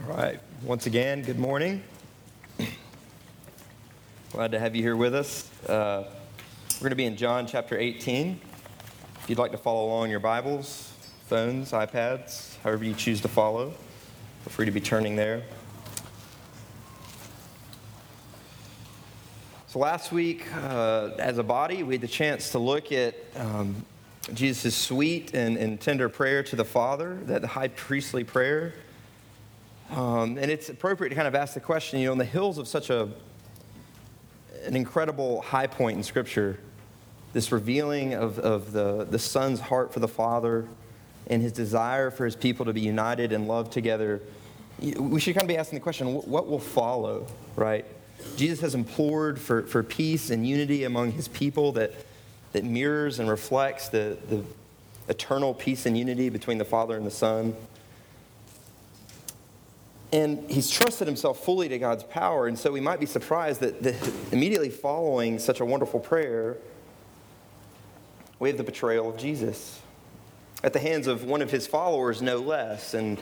All right. Once again, good morning. Glad to have you here with us. Uh, we're going to be in John chapter 18. If you'd like to follow along your Bibles, phones, iPads, however you choose to follow, feel free to be turning there. So, last week, uh, as a body, we had the chance to look at um, Jesus' sweet and, and tender prayer to the Father, that high priestly prayer. Um, and it's appropriate to kind of ask the question, you know, in the hills of such a, an incredible high point in Scripture, this revealing of, of the, the Son's heart for the Father and his desire for his people to be united and loved together, we should kind of be asking the question what will follow, right? Jesus has implored for, for peace and unity among his people that, that mirrors and reflects the, the eternal peace and unity between the Father and the Son. And he's trusted himself fully to God's power. And so we might be surprised that, immediately following such a wonderful prayer, we have the betrayal of Jesus at the hands of one of his followers, no less. And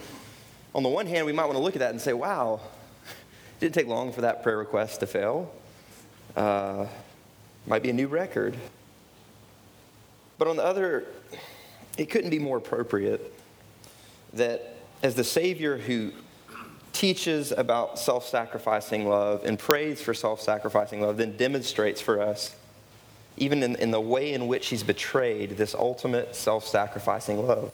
on the one hand, we might want to look at that and say, wow, it didn't take long for that prayer request to fail. Uh, might be a new record. But on the other, it couldn't be more appropriate that as the Savior who teaches about self sacrificing love and prays for self sacrificing love, then demonstrates for us, even in, in the way in which he's betrayed, this ultimate self sacrificing love.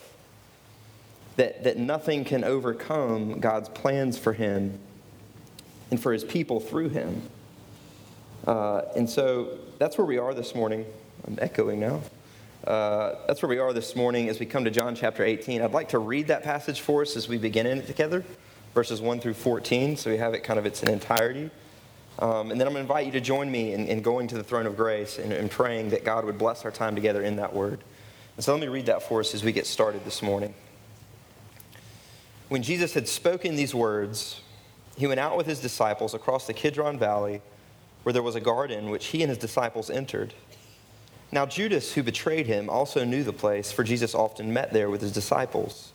That, that nothing can overcome God's plans for him and for his people through him. Uh, and so that's where we are this morning. I'm echoing now. Uh, that's where we are this morning as we come to John chapter 18. I'd like to read that passage for us as we begin in it together verses 1 through 14, so we have it kind of its entirety. Um, and then I'm going to invite you to join me in, in going to the throne of grace and, and praying that God would bless our time together in that word. And so let me read that for us as we get started this morning. When Jesus had spoken these words, he went out with his disciples across the Kidron Valley, where there was a garden which he and his disciples entered. Now, Judas, who betrayed him, also knew the place, for Jesus often met there with his disciples.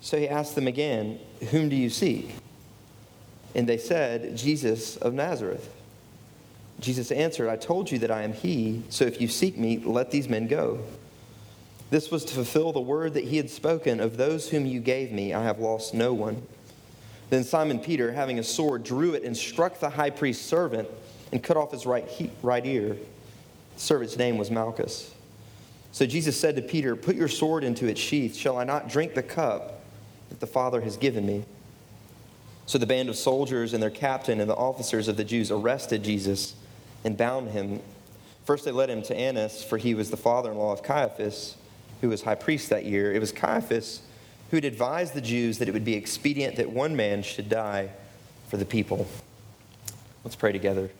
So he asked them again, Whom do you seek? And they said, Jesus of Nazareth. Jesus answered, I told you that I am he, so if you seek me, let these men go. This was to fulfill the word that he had spoken of those whom you gave me, I have lost no one. Then Simon Peter, having a sword, drew it and struck the high priest's servant and cut off his right, he- right ear. The servant's name was Malchus. So Jesus said to Peter, Put your sword into its sheath. Shall I not drink the cup? That the Father has given me. So the band of soldiers and their captain and the officers of the Jews arrested Jesus and bound him. First, they led him to Annas, for he was the father in law of Caiaphas, who was high priest that year. It was Caiaphas who had advised the Jews that it would be expedient that one man should die for the people. Let's pray together.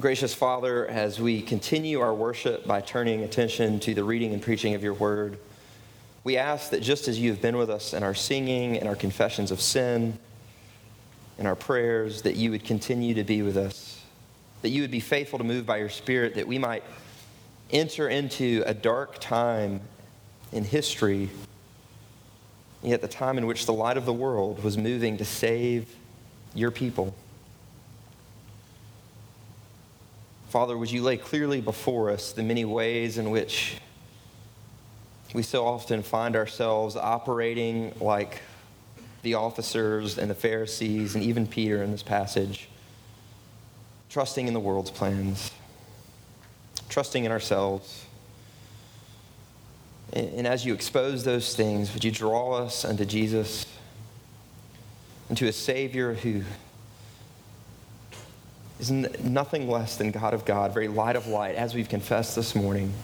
Gracious Father, as we continue our worship by turning attention to the reading and preaching of your word, we ask that just as you have been with us in our singing and our confessions of sin, in our prayers, that you would continue to be with us, that you would be faithful to move by your Spirit, that we might enter into a dark time in history, yet the time in which the light of the world was moving to save your people. Father, would you lay clearly before us the many ways in which we so often find ourselves operating like the officers and the Pharisees and even Peter in this passage, trusting in the world's plans, trusting in ourselves. And, as you expose those things, would you draw us unto Jesus, unto a Savior who is nothing less than God of God, very light of light, as we've confessed this morning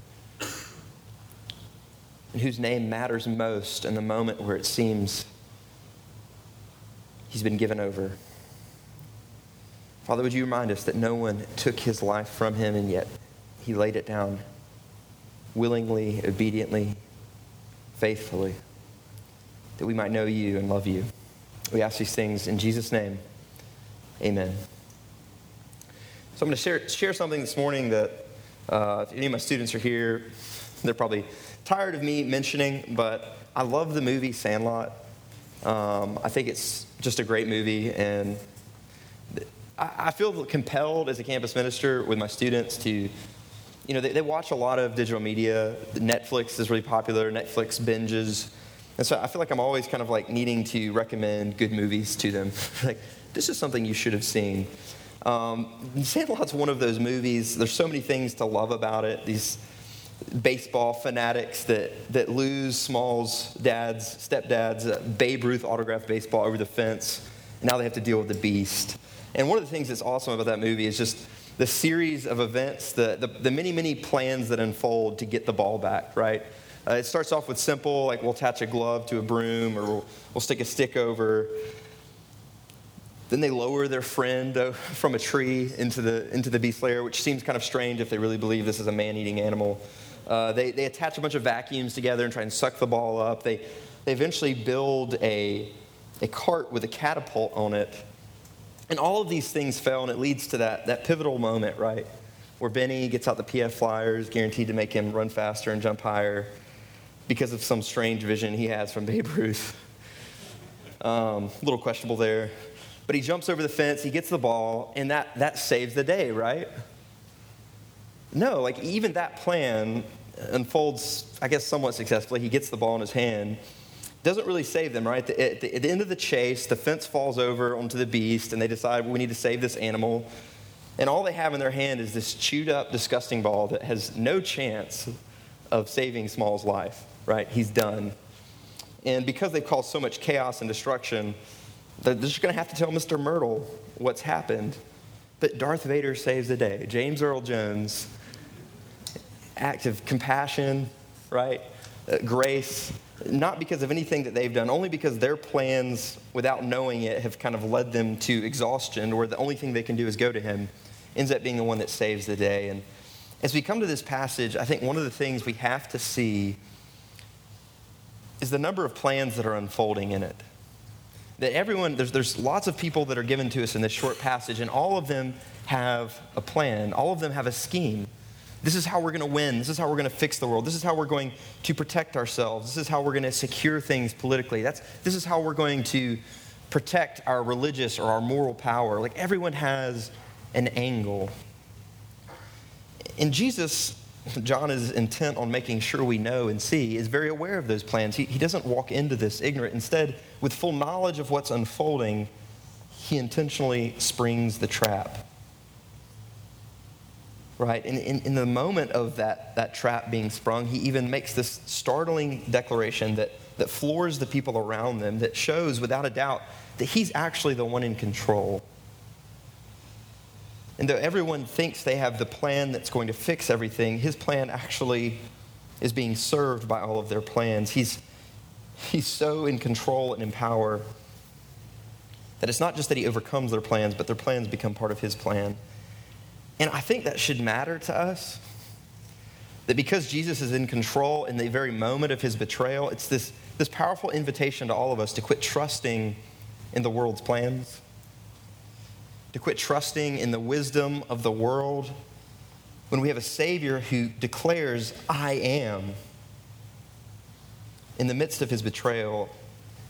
whose name matters most in the moment where it seems he's been given over. Father, would you remind us that no one took his life from him and yet he laid it down willingly, obediently, faithfully, that we might know you and love you. We ask these things in Jesus' name. Amen. So I'm going to share, share something this morning that uh, if any of my students are here, they're probably tired of me mentioning, but I love the movie Sandlot. Um, I think it's just a great movie, and I, I feel compelled as a campus minister with my students to, you know, they, they watch a lot of digital media. Netflix is really popular, Netflix binges. And so I feel like I'm always kind of like needing to recommend good movies to them. like, this is something you should have seen. Um, Sandlot's one of those movies. There's so many things to love about it. These baseball fanatics that, that lose Small's dad's, stepdad's uh, Babe Ruth autographed baseball over the fence. Now they have to deal with the beast. And one of the things that's awesome about that movie is just the series of events, the, the, the many, many plans that unfold to get the ball back, right? Uh, it starts off with simple, like we'll attach a glove to a broom or we'll, we'll stick a stick over. Then they lower their friend uh, from a tree into the, into the beast lair, which seems kind of strange if they really believe this is a man eating animal. Uh, they, they attach a bunch of vacuums together and try and suck the ball up. They, they eventually build a, a cart with a catapult on it. And all of these things fail, and it leads to that, that pivotal moment, right? Where Benny gets out the PF flyers, guaranteed to make him run faster and jump higher because of some strange vision he has from Babe Ruth. Um, a little questionable there. But he jumps over the fence, he gets the ball, and that, that saves the day, right? No, like even that plan unfolds, I guess, somewhat successfully. He gets the ball in his hand. Doesn't really save them, right? At the, at the, end of the chase, the fence falls over onto the beast, and they decide well, we need to save this animal. And all they have in their hand is this chewed up, disgusting ball that has no chance of saving Small's life, right? He's done. And because they've caused so much chaos and destruction, they're just going to have to tell Mr. Mertle what's happened. But Darth Vader saves the day. James Earl Jones act of compassion, right? Uh, grace, not because of anything that they've done, only because their plans, without knowing it, have kind of led them to exhaustion, where the only thing they can do is go to Him, ends up being the one that saves the day. And as we come to this passage, I think one of the things we have to see is the number of plans that are unfolding in it. That everyone, there's, there's lots of people that are given to us in this short passage, and all of them have a plan, all of them have a scheme. This is how we're going to win. This is how we're going to fix the world. This is how we're going to protect ourselves. This is how we're going to secure things politically. That's, this is how we're going to protect our religious or our moral power. Like everyone has an angle. And Jesus, John is intent on making sure we know and see, is very aware of those plans. He, he doesn't walk into this ignorant. Instead, with full knowledge of what's unfolding, he intentionally springs the trap right? And in, in the moment of that, that trap being sprung, he even makes this startling declaration that, that floors the people around them, that shows without a doubt that he's actually the one in control. And though everyone thinks they have the plan that's going to fix everything, his plan actually is being served by all of their plans. He's, he's so in control and in power that it's not just that he overcomes their plans, but their plans become part of his plan. And I think that should matter to us. That because Jesus is in control in the very moment of his betrayal, it's this, this powerful invitation to all of us to quit trusting in the world's plans, to quit trusting in the wisdom of the world when we have a Savior who declares, I am. In the midst of his betrayal,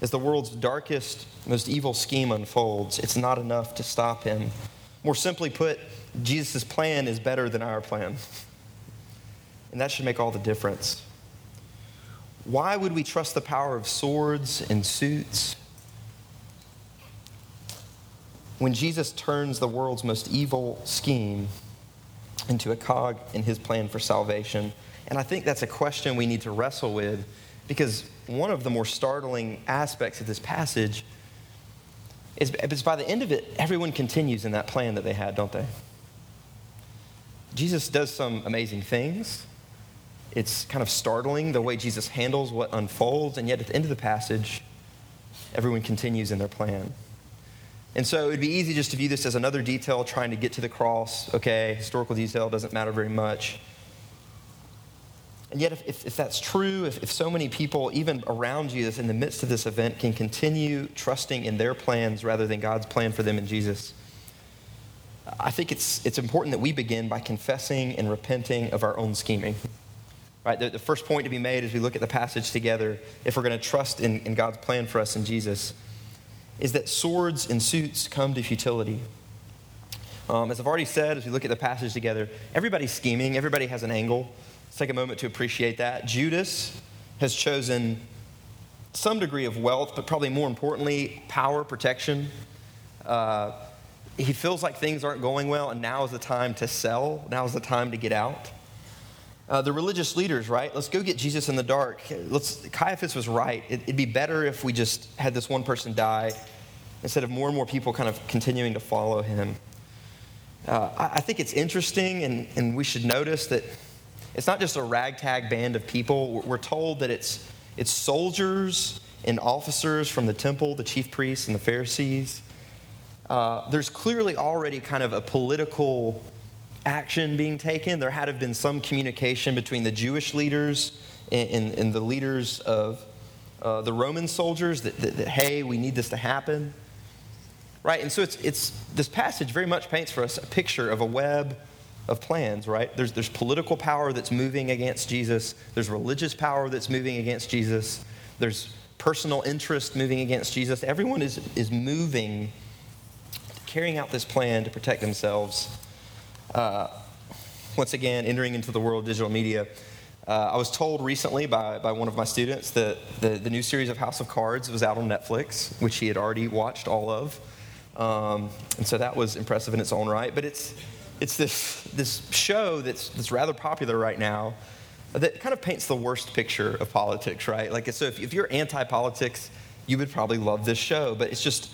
as the world's darkest, most evil scheme unfolds, it's not enough to stop him. More simply put, Jesus' plan is better than our plan. And that should make all the difference. Why would we trust the power of swords and suits when Jesus turns the world's most evil scheme into a cog in his plan for salvation? And I think that's a question we need to wrestle with because one of the more startling aspects of this passage is, is by the end of it, everyone continues in that plan that they had, don't they? Jesus does some amazing things. It's kind of startling the way Jesus handles what unfolds, and yet at the end of the passage, everyone continues in their plan. And so it'd be easy just to view this as another detail trying to get to the cross. Okay, historical detail doesn't matter very much. And yet, if, if, if that's true, if, if so many people, even around you, in the midst of this event, can continue trusting in their plans rather than God's plan for them in Jesus, I think it's, it's important that we begin by confessing and repenting of our own scheming. Right? The, the first point to be made as we look at the passage together, if we're going to trust in, in God's plan for us in Jesus, is that swords and suits come to futility. Um, as I've already said, as we look at the passage together, everybody's scheming, everybody has an angle. Let's take a moment to appreciate that. Judas has chosen some degree of wealth, but probably more importantly, power, protection. Uh, he feels like things aren't going well, and now is the time to sell. Now is the time to get out. Uh, the religious leaders, right? Let's go get Jesus in the dark. Let's, Caiaphas was right. It, it'd be better if we just had this one person die instead of more and more people kind of continuing to follow him. Uh, I, I think it's interesting, and, and we should notice that it's not just a ragtag band of people. We're told that it's, it's soldiers and officers from the temple, the chief priests and the Pharisees. Uh, there's clearly already kind of a political action being taken. There had to have been some communication between the Jewish leaders and, and, and the leaders of uh, the Roman soldiers that, that, that, hey, we need this to happen. Right? And so it's, it's, this passage very much paints for us a picture of a web of plans, right? There's, there's political power that's moving against Jesus, there's religious power that's moving against Jesus, there's personal interest moving against Jesus. Everyone is, is moving, carrying out this plan to protect themselves. Uh, once again, entering into the world of digital media. Uh, I was told recently by, by one of my students that the, the new series of House of Cards was out on Netflix, which he had already watched all of. Um, and so that was impressive in its own right. But it's, it's this, this show that's, that's rather popular right now that kind of paints the worst picture of politics, right? Like, so if, if you're anti politics, you would probably love this show, but it's just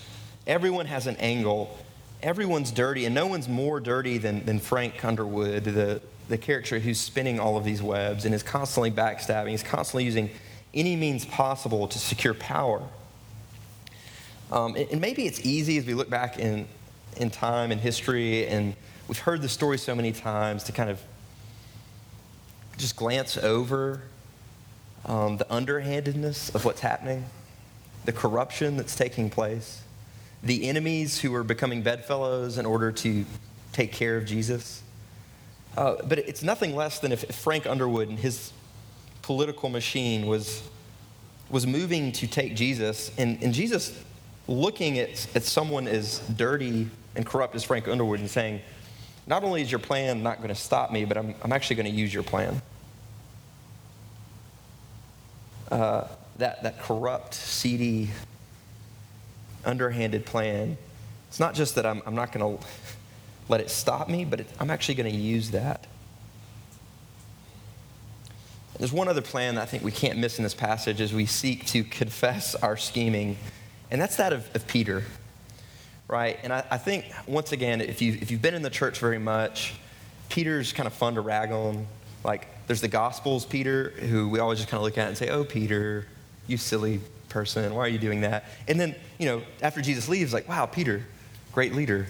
everyone has an angle. Everyone's dirty, and no one's more dirty than, than Frank Underwood, the, the character who's spinning all of these webs and is constantly backstabbing. He's constantly using any means possible to secure power. Um, and, maybe it's easy as we look back in, in time and history and we've heard the story so many times to kind of just glance over um, the underhandedness of what's happening, the corruption that's taking place, the enemies who are becoming bedfellows in order to take care of Jesus. Uh, but it's nothing less than if Frank Underwood and his political machine was, was moving to take Jesus, and, and Jesus looking at, at someone as dirty and corrupt as Frank Underwood and saying, not only is your plan not going to stop me, but I'm, I'm actually going to use your plan. Uh, that, that corrupt, seedy, underhanded plan, it's not just that I'm, I'm not going to let it stop me, but it, I'm actually going to use that. There's one other plan that I think we can't miss in this passage as we seek to confess our scheming, and that's that of, of Peter right? And I, I, think, once again, if, you, if you've been in the church very much, Peter's kind of fun to rag on. Like, there's the Gospels, Peter, who we always just kind of look at and say, oh, Peter, you silly person, why are you doing that? And then, you know, after Jesus leaves, like, wow, Peter, great leader.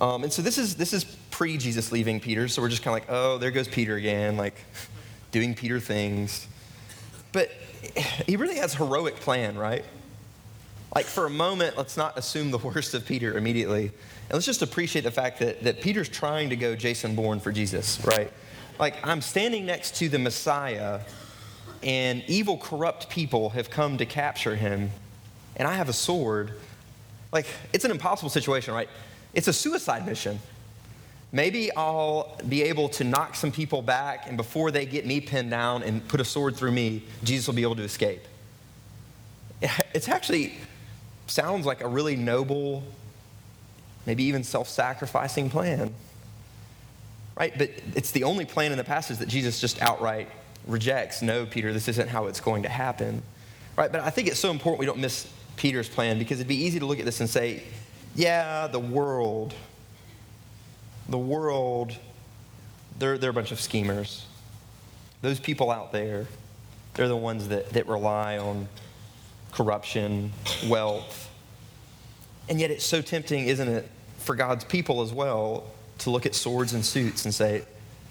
Um, and so this is, this is pre Jesus leaving Peter, so we're just kind of like, oh, there goes Peter again, like doing Peter things. But he really has heroic plan, right? Like for a moment, let's not assume the worst of Peter immediately. And let's just appreciate the fact that, that Peter's trying to go Jason Bourne for Jesus, right? Like I'm standing next to the Messiah, and evil, corrupt people have come to capture him, and I have a sword. Like, it's an impossible situation, right? It's a suicide mission. Maybe I'll be able to knock some people back, and before they get me pinned down and put a sword through me, Jesus will be able to escape. It's actually sounds like a really noble, maybe even self sacrificing plan. Right? But it's the only plan in the passage that Jesus just outright rejects. No, Peter, this isn't how it's going to happen. Right? But I think it's so important we don't miss Peter's plan because it'd be easy to look at this and say, yeah, the world, the world, they're, they're a bunch of schemers. Those people out there, they're the ones that, that rely on corruption, wealth. And yet, it's so tempting, isn't it, for God's people as well to look at swords and suits and say,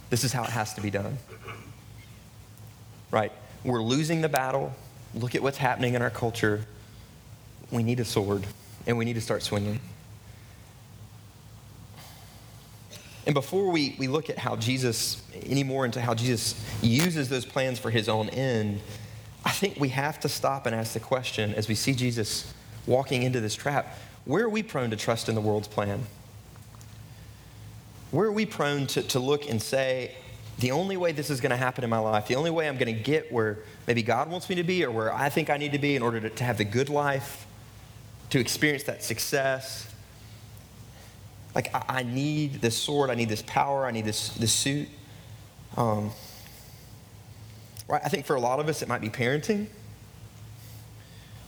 this is how it has to be done. Right? We're losing the battle. Look at what's happening in our culture. We need a sword, and we need to start swinging. And before we, we look at how Jesus, any more into how Jesus uses those plans for his own end, I think we have to stop and ask the question as we see Jesus walking into this trap where are we prone to trust in the world's plan? Where are we prone to, to look and say, the only way this is going to happen in my life, the only way I'm going to get where maybe God wants me to be or where I think I need to be in order to, to have the good life, to experience that success, like, I, I, need this sword, I need this power, I need this, this suit. Um, right? I think for a lot of us, it might be parenting.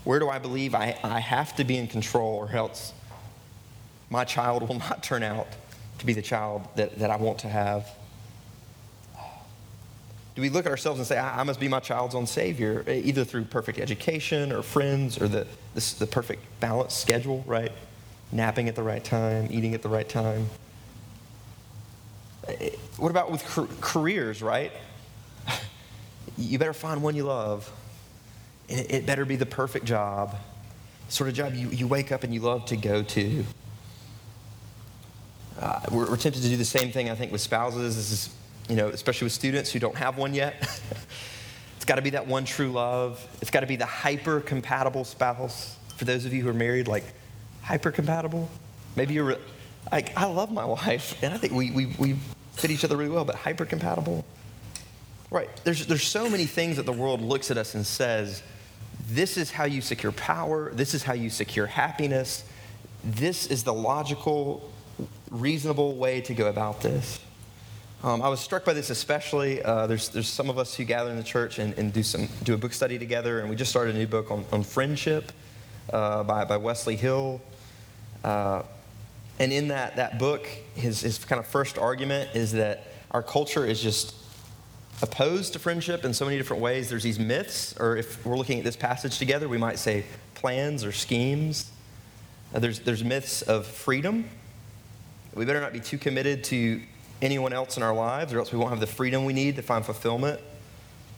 Where do I believe I, I have to be in control, or else my child will not turn out to be the child that, that I want to have? Do we look at ourselves and say, I, I must be my child's own savior, either through perfect education or friends or the, the, the perfect balanced schedule, right? napping at the right time, eating at the right time. Eh, what about with careers, right? You better find one you love. It better be the perfect job, sort of job you, you wake up and you love to go to. Uh, we're, we're, tempted to do the same thing, I think, with spouses. This is, you know, especially with students who don't have one yet. it's got to be that one true love. It's got to be the hyper compatible spouse. For those of you who are married, like hyper compatible. Maybe you're like, I love my wife, and I think we, we, we fit each other really well, but hyper compatible. Right. There's, there's so many things that the world looks at us and says, this is how you secure power, this is how you secure happiness, this is the logical, reasonable way to go about this. Um, I was struck by this especially. Uh, there's, there's some of us who gather in the church and, and do, some, do a book study together, and we just started a new book on, on friendship uh, by, by Wesley Hill. Uh, and in that, that book, his, his kind of first argument is that our culture is just opposed to friendship in so many different ways. There's these myths, or if we're looking at this passage together, we might say plans or schemes. Uh, there's, there's myths of freedom. We better not be too committed to anyone else in our lives, or else we won't have the freedom we need to find fulfillment.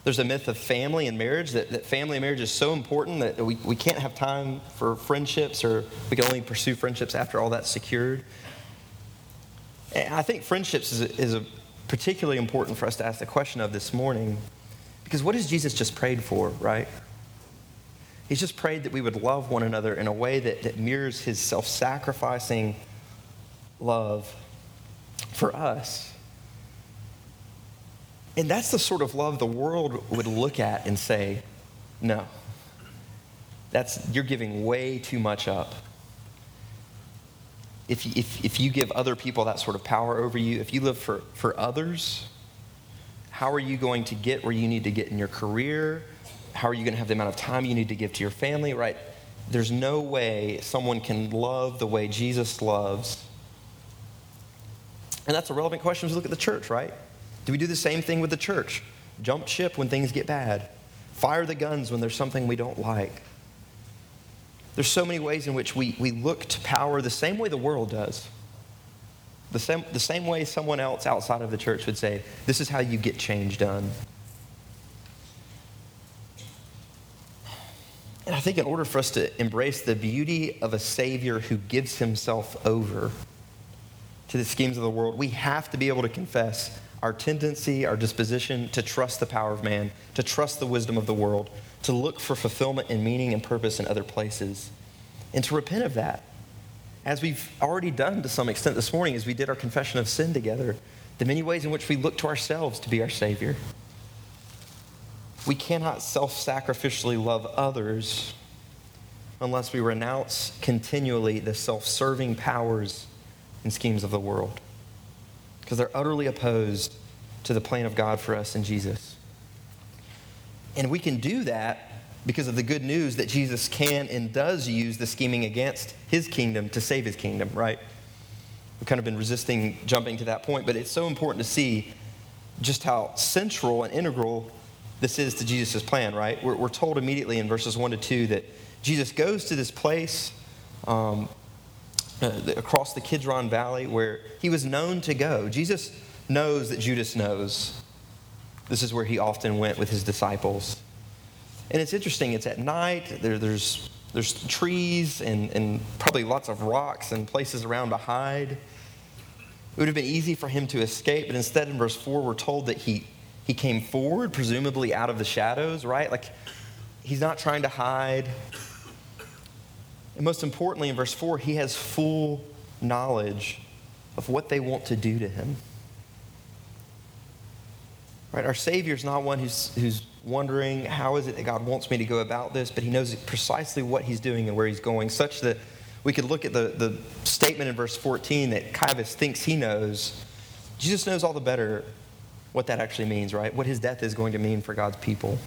There's a myth of family and marriage, that, that family and marriage is so important that we, we can't have time for friendships or we can only pursue friendships after all that's secured. And I think friendships is a, is a particularly important for us to ask the question of this morning because what has Jesus just prayed for, right? He's just prayed that we would love one another in a way that, that mirrors his self sacrificing love for us. And that's the sort of love the world would look at and say, no. That's, you're giving way too much up. If, if, if you give other people that sort of power over you, if you live for, for others, how are you going to get where you need to get in your career? How are you going to have the amount of time you need to give to your family, right? There's no way someone can love the way Jesus loves. And that's a relevant question as we look at the church, right? Do we do the same thing with the church? Jump ship when things get bad, fire the guns when there's something we don't like. There's so many ways in which we, we look to power the same way the world does. The same, the same way someone else outside of the church would say, This is how you get change done. And I think in order for us to embrace the beauty of a Savior who gives himself over to the schemes of the world, we have to be able to confess our tendency, our disposition to trust the power of man, to trust the wisdom of the world, to look for fulfillment and meaning and purpose in other places, and to repent of that. As we've already done to some extent this morning, as we did our confession of sin together, the many ways in which we look to ourselves to be our Savior. We cannot self sacrificially love others unless we renounce continually the self serving powers and schemes of the world because they're utterly opposed to the plan of God for us in Jesus. And we can do that because of the good news that Jesus can and does use the scheming against his kingdom to save his kingdom, right? We've kind of been resisting jumping to that point, but it's so important to see just how central and integral this is to Jesus' plan, right? We're, we're told immediately in verses 1 to 2 that Jesus goes to this place um, uh, across the Kidron Valley where he was known to go. Jesus knows that Judas knows. This is where he often went with his disciples. And it's interesting, it's at night, there, there's, there's trees and, and probably lots of rocks and places around to hide. It would have been easy for him to escape, but instead in verse 4, we're told that he, he came forward, presumably out of the shadows, right? Like he's not trying to hide. And most importantly, in verse 4, he has full knowledge of what they want to do to him. Right? Our Savior is not one who's, who's wondering, how is it that God wants me to go about this? But he knows precisely what he's doing and where he's going, such that we could look at the, the statement in verse 14 that Caiaphas thinks he knows. Jesus knows all the better what that actually means, right? What his death is going to mean for God's people.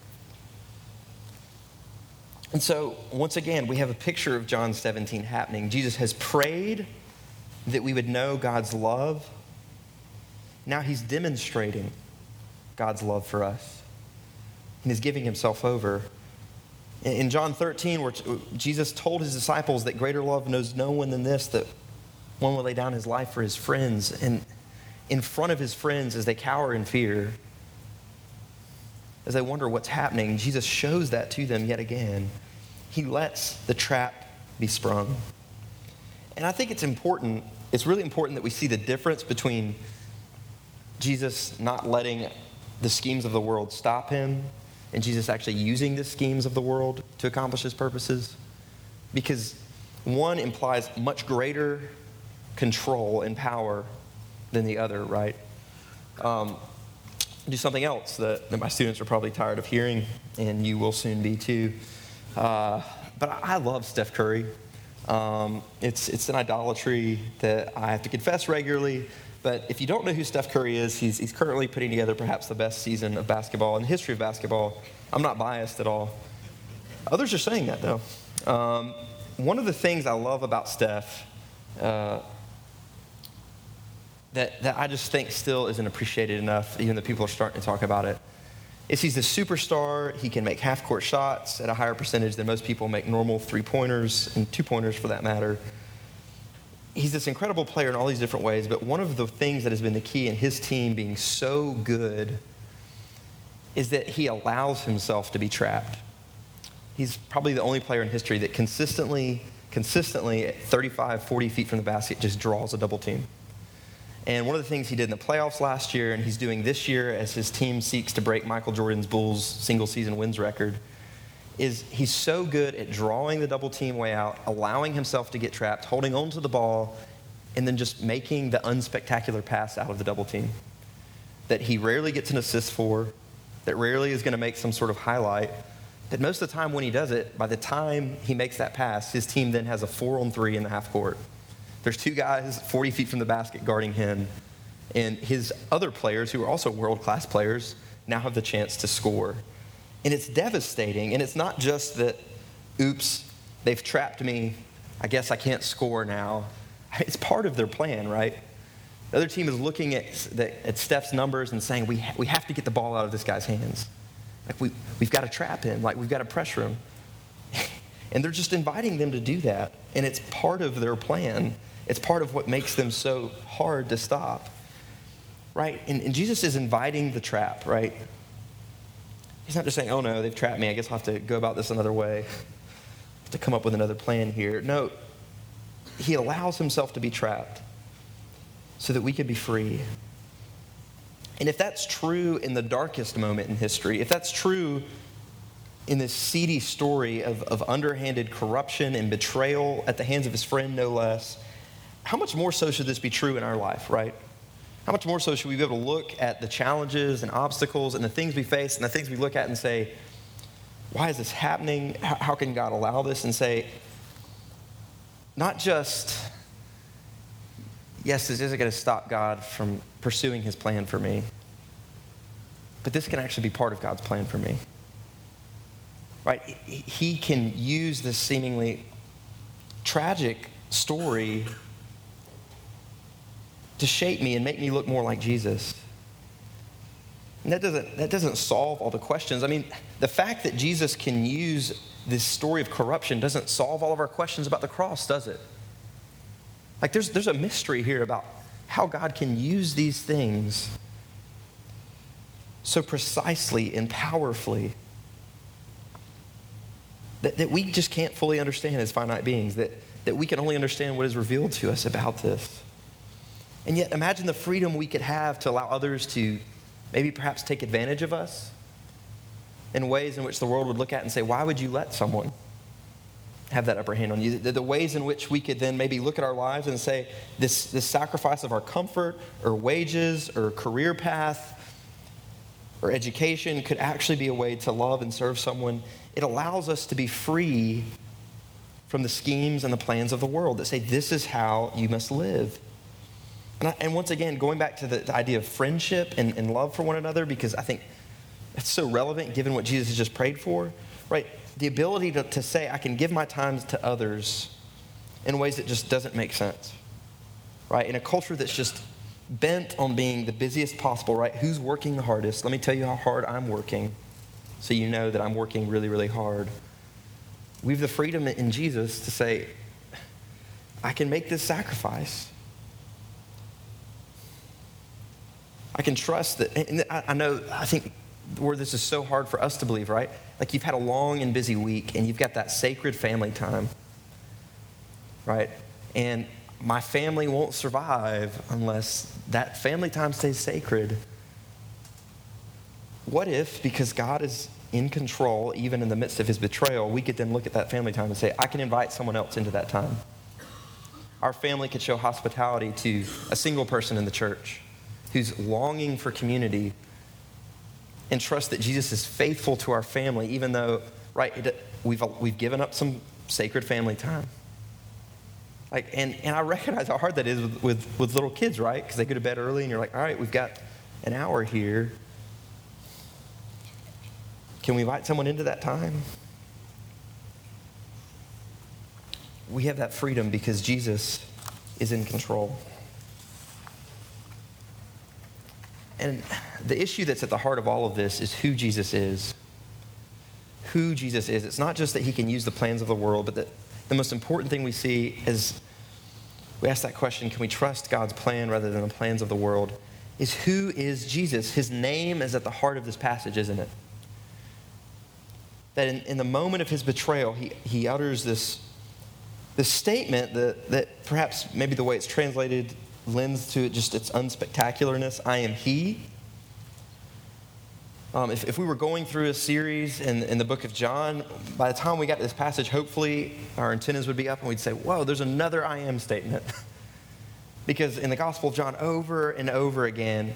And so, once again, we have a picture of John 17 happening. Jesus has prayed that we would know God's love. Now he's demonstrating God's love for us. And he's giving himself over. In John 13, where Jesus told his disciples that greater love knows no one than this, that one will lay down his life for his friends. And in front of his friends, as they cower in fear, as they wonder what's happening, Jesus shows that to them yet again. He lets the trap be sprung. And I think it's important, it's really important that we see the difference between Jesus not letting the schemes of the world stop him and Jesus actually using the schemes of the world to accomplish his purposes. Because one implies much greater control and power than the other, right? Um, do something else that, that, my students are probably tired of hearing, and you will soon be too. Uh, but I, love Steph Curry. Um, it's, it's an idolatry that I have to confess regularly. But if you don't know who Steph Curry is, he's, he's currently putting together perhaps the best season of basketball in the history of basketball. I'm not biased at all. Others are saying that, though. Um, one of the things I love about Steph uh, that, that I just think still isn't appreciated enough, even though people are starting to talk about it, is he's a superstar. He can make half court shots at a higher percentage than most people make normal three pointers and two pointers for that matter. He's this incredible player in all these different ways, but one of the things that has been the key in his team being so good is that he allows himself to be trapped. He's probably the only player in history that consistently, consistently at 35, 40 feet from the basket just draws a double team. And one of the things he did in the playoffs last year, and he's doing this year as his team seeks to break Michael Jordan's Bulls single season wins record, is he's so good at drawing the double team way out, allowing himself to get trapped, holding on to the ball, and then just making the unspectacular pass out of the double team that he rarely gets an assist for, that rarely is going to make some sort of highlight. That most of the time when he does it, by the time he makes that pass, his team then has a four on three in the half court. There's two guys 40 feet from the basket guarding him, and his other players, who are also world class players, now have the chance to score. And it's devastating. And it's not just that, oops, they've trapped me. I guess I can't score now. It's part of their plan, right? The other team is looking at, the, at Steph's numbers and saying, we, ha- we have to get the ball out of this guy's hands. Like, we, we've got to trap him. Like, we've got to pressure him. and they're just inviting them to do that. And it's part of their plan. It's part of what makes them so hard to stop. Right? And, and Jesus is inviting the trap, right? He's not just saying, oh no, they've trapped me. I guess I'll have to go about this another way, have to come up with another plan here. No, he allows himself to be trapped so that we could be free. And if that's true in the darkest moment in history, if that's true in this seedy story of, of underhanded corruption and betrayal at the hands of his friend, no less, how much more so should this be true in our life, right? How much more so should we be able to look at the challenges and obstacles and the things we face and the things we look at and say, why is this happening? How, can God allow this? And say, not just, yes, this isn't going to stop God from pursuing his plan for me, but this can actually be part of God's plan for me. Right? He can use this seemingly tragic story to shape me and make me look more like Jesus. And that doesn't, that doesn't solve all the questions. I mean, the fact that Jesus can use this story of corruption doesn't solve all of our questions about the cross, does it? Like there's, there's a mystery here about how God can use these things so precisely and powerfully that, that we just can't fully understand as finite beings, that, that we can only understand what is revealed to us about this. And yet, imagine the freedom we could have to allow others to maybe perhaps take advantage of us in ways in which the world would look at and say, Why would you let someone have that upper hand on you? The, the ways in which we could then maybe look at our lives and say, This, this sacrifice of our comfort or wages or career path or education could actually be a way to love and serve someone it allows us to be free from the schemes and the plans of the world that say this is how you must live. And, I, and once again, going back to the, the idea of friendship and, and love for one another, because I think it's so relevant given what Jesus has just prayed for, right? The ability to, to say, I can give my time to others in ways that just doesn't make sense, right? In a culture that's just bent on being the busiest possible, right? Who's working the hardest? Let me tell you how hard I'm working so you know that I'm working really, really hard. We have the freedom in Jesus to say, I can make this sacrifice. I can trust that. And I know, I think where this is so hard for us to believe, right? Like you've had a long and busy week and you've got that sacred family time, right? And my family won't survive unless that family time stays sacred. What if, because God is in control, even in the midst of his betrayal, we could then look at that family time and say, I can invite someone else into that time? Our family could show hospitality to a single person in the church who's longing for community and trust that Jesus is faithful to our family, even though, right, it, we've, we've given up some sacred family time. Like, and, and I recognize how hard that is with, with, with little kids, right? Because they go to bed early and you're like, all right, we've got an hour here. Can we invite someone into that time? We have that freedom because Jesus is in control. And the issue that's at the heart of all of this is who Jesus is. Who Jesus is. It's not just that he can use the plans of the world, but that the most important thing we see is we ask that question can we trust God's plan rather than the plans of the world? Is who is Jesus? His name is at the heart of this passage, isn't it? that in, in the moment of his betrayal, he, he utters this, this statement that, that perhaps maybe the way it's translated lends to it just its unspectacularness I am he. Um, if, if we were going through a series in, in the book of John, by the time we got to this passage, hopefully our antennas would be up and we'd say, Whoa, there's another I am statement. because in the Gospel of John, over and over again,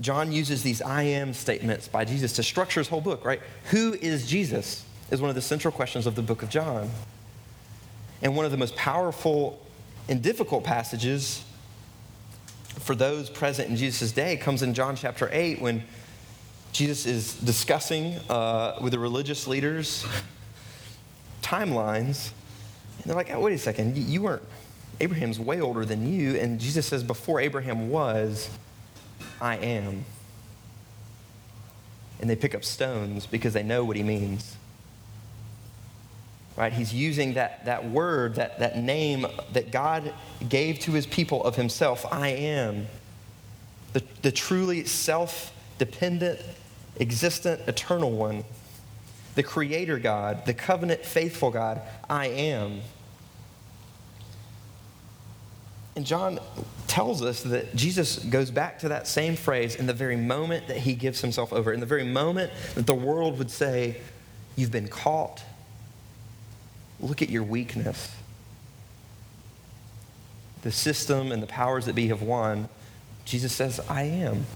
John uses these I am statements by Jesus to structure his whole book, right? Who is Jesus is one of the central questions of the book of John. And one of the most powerful and difficult passages for those present in Jesus' day comes in John chapter 8 when Jesus is discussing uh, with the religious leaders timelines. And they're like, oh, wait a second, you weren't, Abraham's way older than you. And Jesus says, before Abraham was, I am. And they pick up stones because they know what he means. Right? He's using that, that word, that, that name that God gave to his people of himself I am. The, the truly self dependent, existent, eternal one. The creator God, the covenant faithful God, I am. And John tells us that Jesus goes back to that same phrase in the very moment that he gives himself over, in the very moment that the world would say, You've been caught. Look at your weakness. The system and the powers that be have won. Jesus says, I am.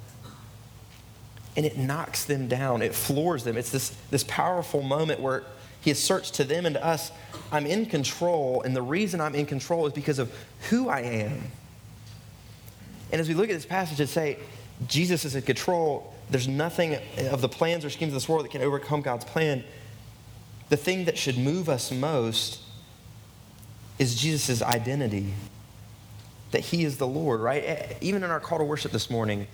And it knocks them down, it floors them. It's this, this powerful moment where he asserts to them and to us, I'm in control, and the reason I'm in control is because of who I am. And as we look at this passage and say, Jesus is in control, there's nothing of the plans or schemes of this world that can overcome God's plan. The thing that should move us most is Jesus' identity that he is the Lord, right? Even in our call to worship this morning,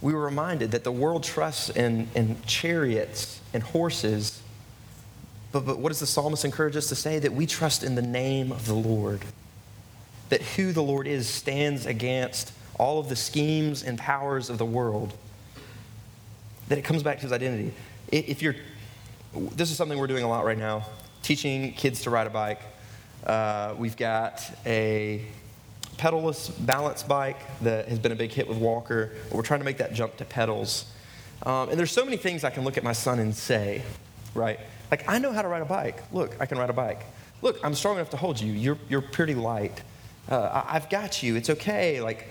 we were reminded that the world trusts in, in chariots and horses but, but what does the psalmist encourage us to say? That we trust in the name of the Lord. that who the Lord is stands against all of the schemes and powers of the world. That it comes back to his identity. If you're, this is something we're doing a lot right now, teaching kids to ride a bike. Uh, we've got a pedalless balance bike that has been a big hit with Walker. We're trying to make that jump to pedals. Um, and there's so many things I can look at my son and say, right? Like, I know how to ride a bike. Look, I can ride a bike. Look, I'm strong enough to hold you. You're, you're pretty light. Uh, I, I've got you. It's okay. Like,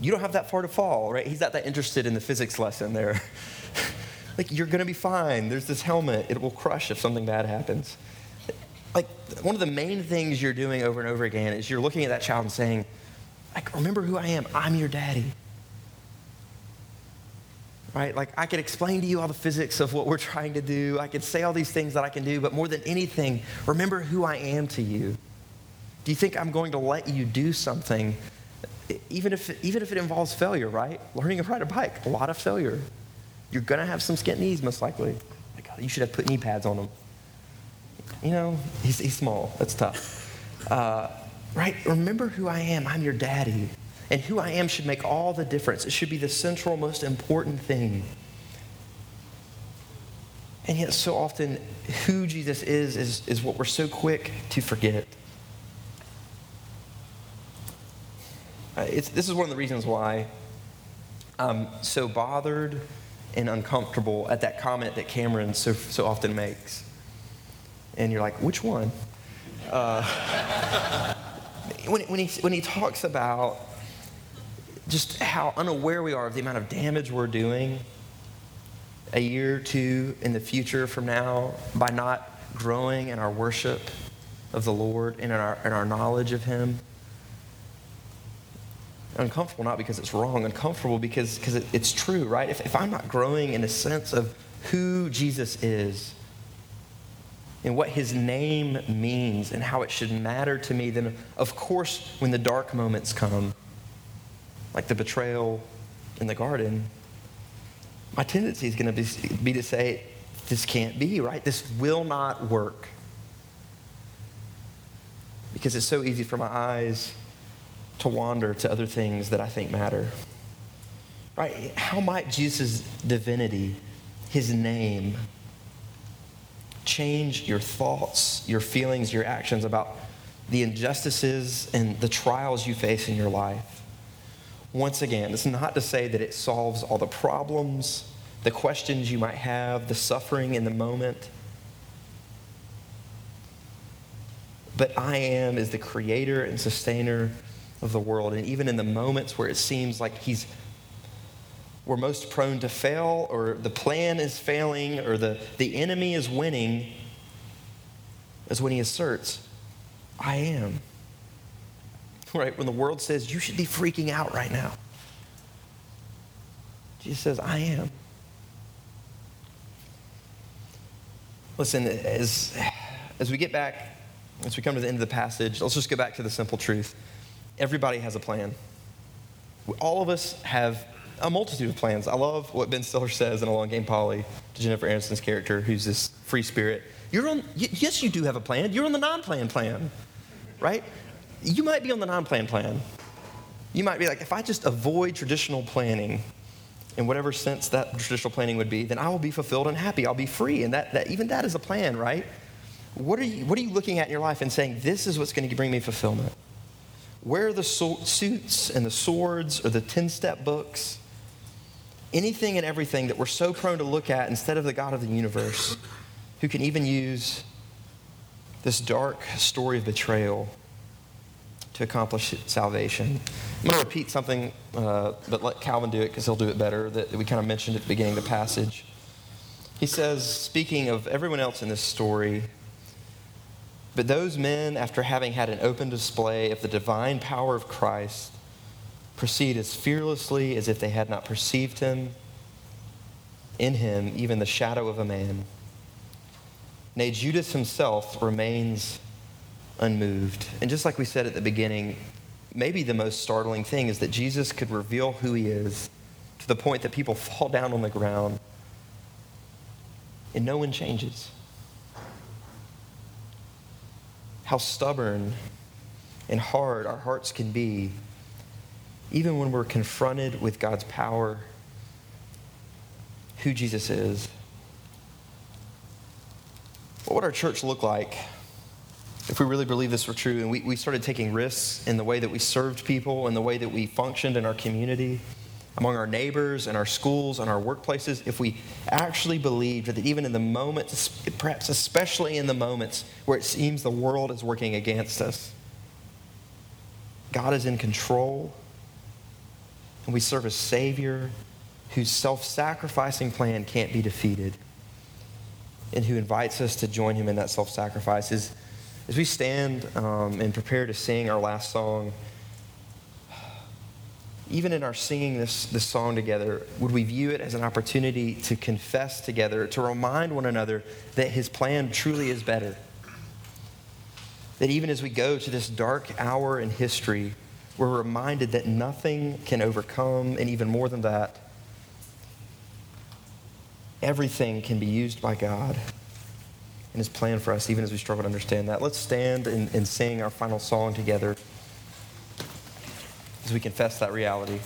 you don't have that far to fall, right? He's not that interested in the physics lesson there. like, you're to be fine. There's this helmet. It will crush if something bad happens. Like, one of the main things you're doing over and over again is you're looking at that child and saying, like, remember who I am. I'm your daddy right? Like, I could explain to you all the physics of what we're trying to do. I could say all these things that I can do, but more than anything, remember who I am to you. Do you think I'm going to let you do something, even if, even if it involves failure, right? Learning to ride a bike, a lot of failure. You're going to have some skint knees, most likely. Like, you should have put knee pads on them. You know, he's, he's small. That's tough. Uh, right? Remember who I am. I'm your daddy. And who I am should make all the difference. It should be the central, most important thing. And yet, so often, who Jesus is, is, is what we're so quick to forget. Uh, this is one of the reasons why I'm so bothered and uncomfortable at that comment that Cameron so, so often makes. And you're like, which one? Uh, when, when, he, when he talks about just how unaware we are of the amount of damage we're doing a year or two in the future from now by not growing in our worship of the Lord and in our, in our knowledge of Him. Uncomfortable, not because it's wrong, uncomfortable because, because it, it's true, right? If, if I'm not growing in a sense of who Jesus is and what his name means and how it should matter to me, then of course, when the dark moments come, like the betrayal in the garden, my tendency is going to be, be to say, this can't be, right? This will not work. Because it's so easy for my eyes to wander to other things that I think matter. Right? How might Jesus' divinity, his name, change your thoughts, your feelings, your actions about the injustices and the trials you face in your life? Once again, it's not to say that it solves all the problems, the questions you might have, the suffering in the moment. But I am is the creator and sustainer of the world. And even in the moments where it seems like he's we're most prone to fail, or the plan is failing, or the, the enemy is winning, is when he asserts, I am. right? When the world says, you should be freaking out right now. Jesus says, I am. Listen, as, as we get back, as we come to the end of the passage, let's just go back to the simple truth. Everybody has a plan. All of us have a multitude of plans. I love what Ben Stiller says in Along Came Polly to Jennifer Aniston's character, who's this free spirit. You're on, yes, you do have a plan. You're on the non plan plan, right? you might be on the non plan plan. You might be like, if I just avoid traditional planning, in whatever sense that traditional planning would be, then I will be fulfilled and happy. I'll be free. And that, that even that is a plan, right? What are, you, what are you looking at in your life and saying, this is what's going to bring me fulfillment? Where are the so- suits and the swords or the 10 step books? Anything and everything that we're so prone to look at instead of the God of the universe, who can even use this dark story of betrayal to accomplish salvation. I'm going to repeat something, uh, but let Calvin do it because he'll do it better, that we kind of mentioned at the beginning of the passage. He says, speaking of everyone else in this story, but those men, after having had an open display of the divine power of Christ, proceed as fearlessly as if they had not perceived him, in him, even the shadow of a man. Nay, Judas himself remains unmoved. And just like we said at the beginning, maybe the most startling thing is that Jesus could reveal who he is to the point that people fall down on the ground and no one changes. How stubborn and hard our hearts can be, even when we're confronted with God's power, who Jesus is, what would our church look like if we really believe this were true and we, we started taking risks in the way that we served people in the way that we functioned in our community? Among our neighbors and our schools and our workplaces, if we actually believed that even in the moments, perhaps especially in the moments where it seems the world is working against us, God is in control and we serve a Savior whose self sacrificing plan can't be defeated and who invites us to join him in that self sacrifice. As, as we stand um, and prepare to sing our last song, even in our singing this, this song together, would we view it as an opportunity to confess together, to remind one another that his plan truly is better? That even as we go to this dark hour in history, we're reminded that nothing can overcome, and even more than that, everything can be used by God and his plan for us, even as we struggle to understand that. Let's stand and, and sing our final song together as we confess that reality.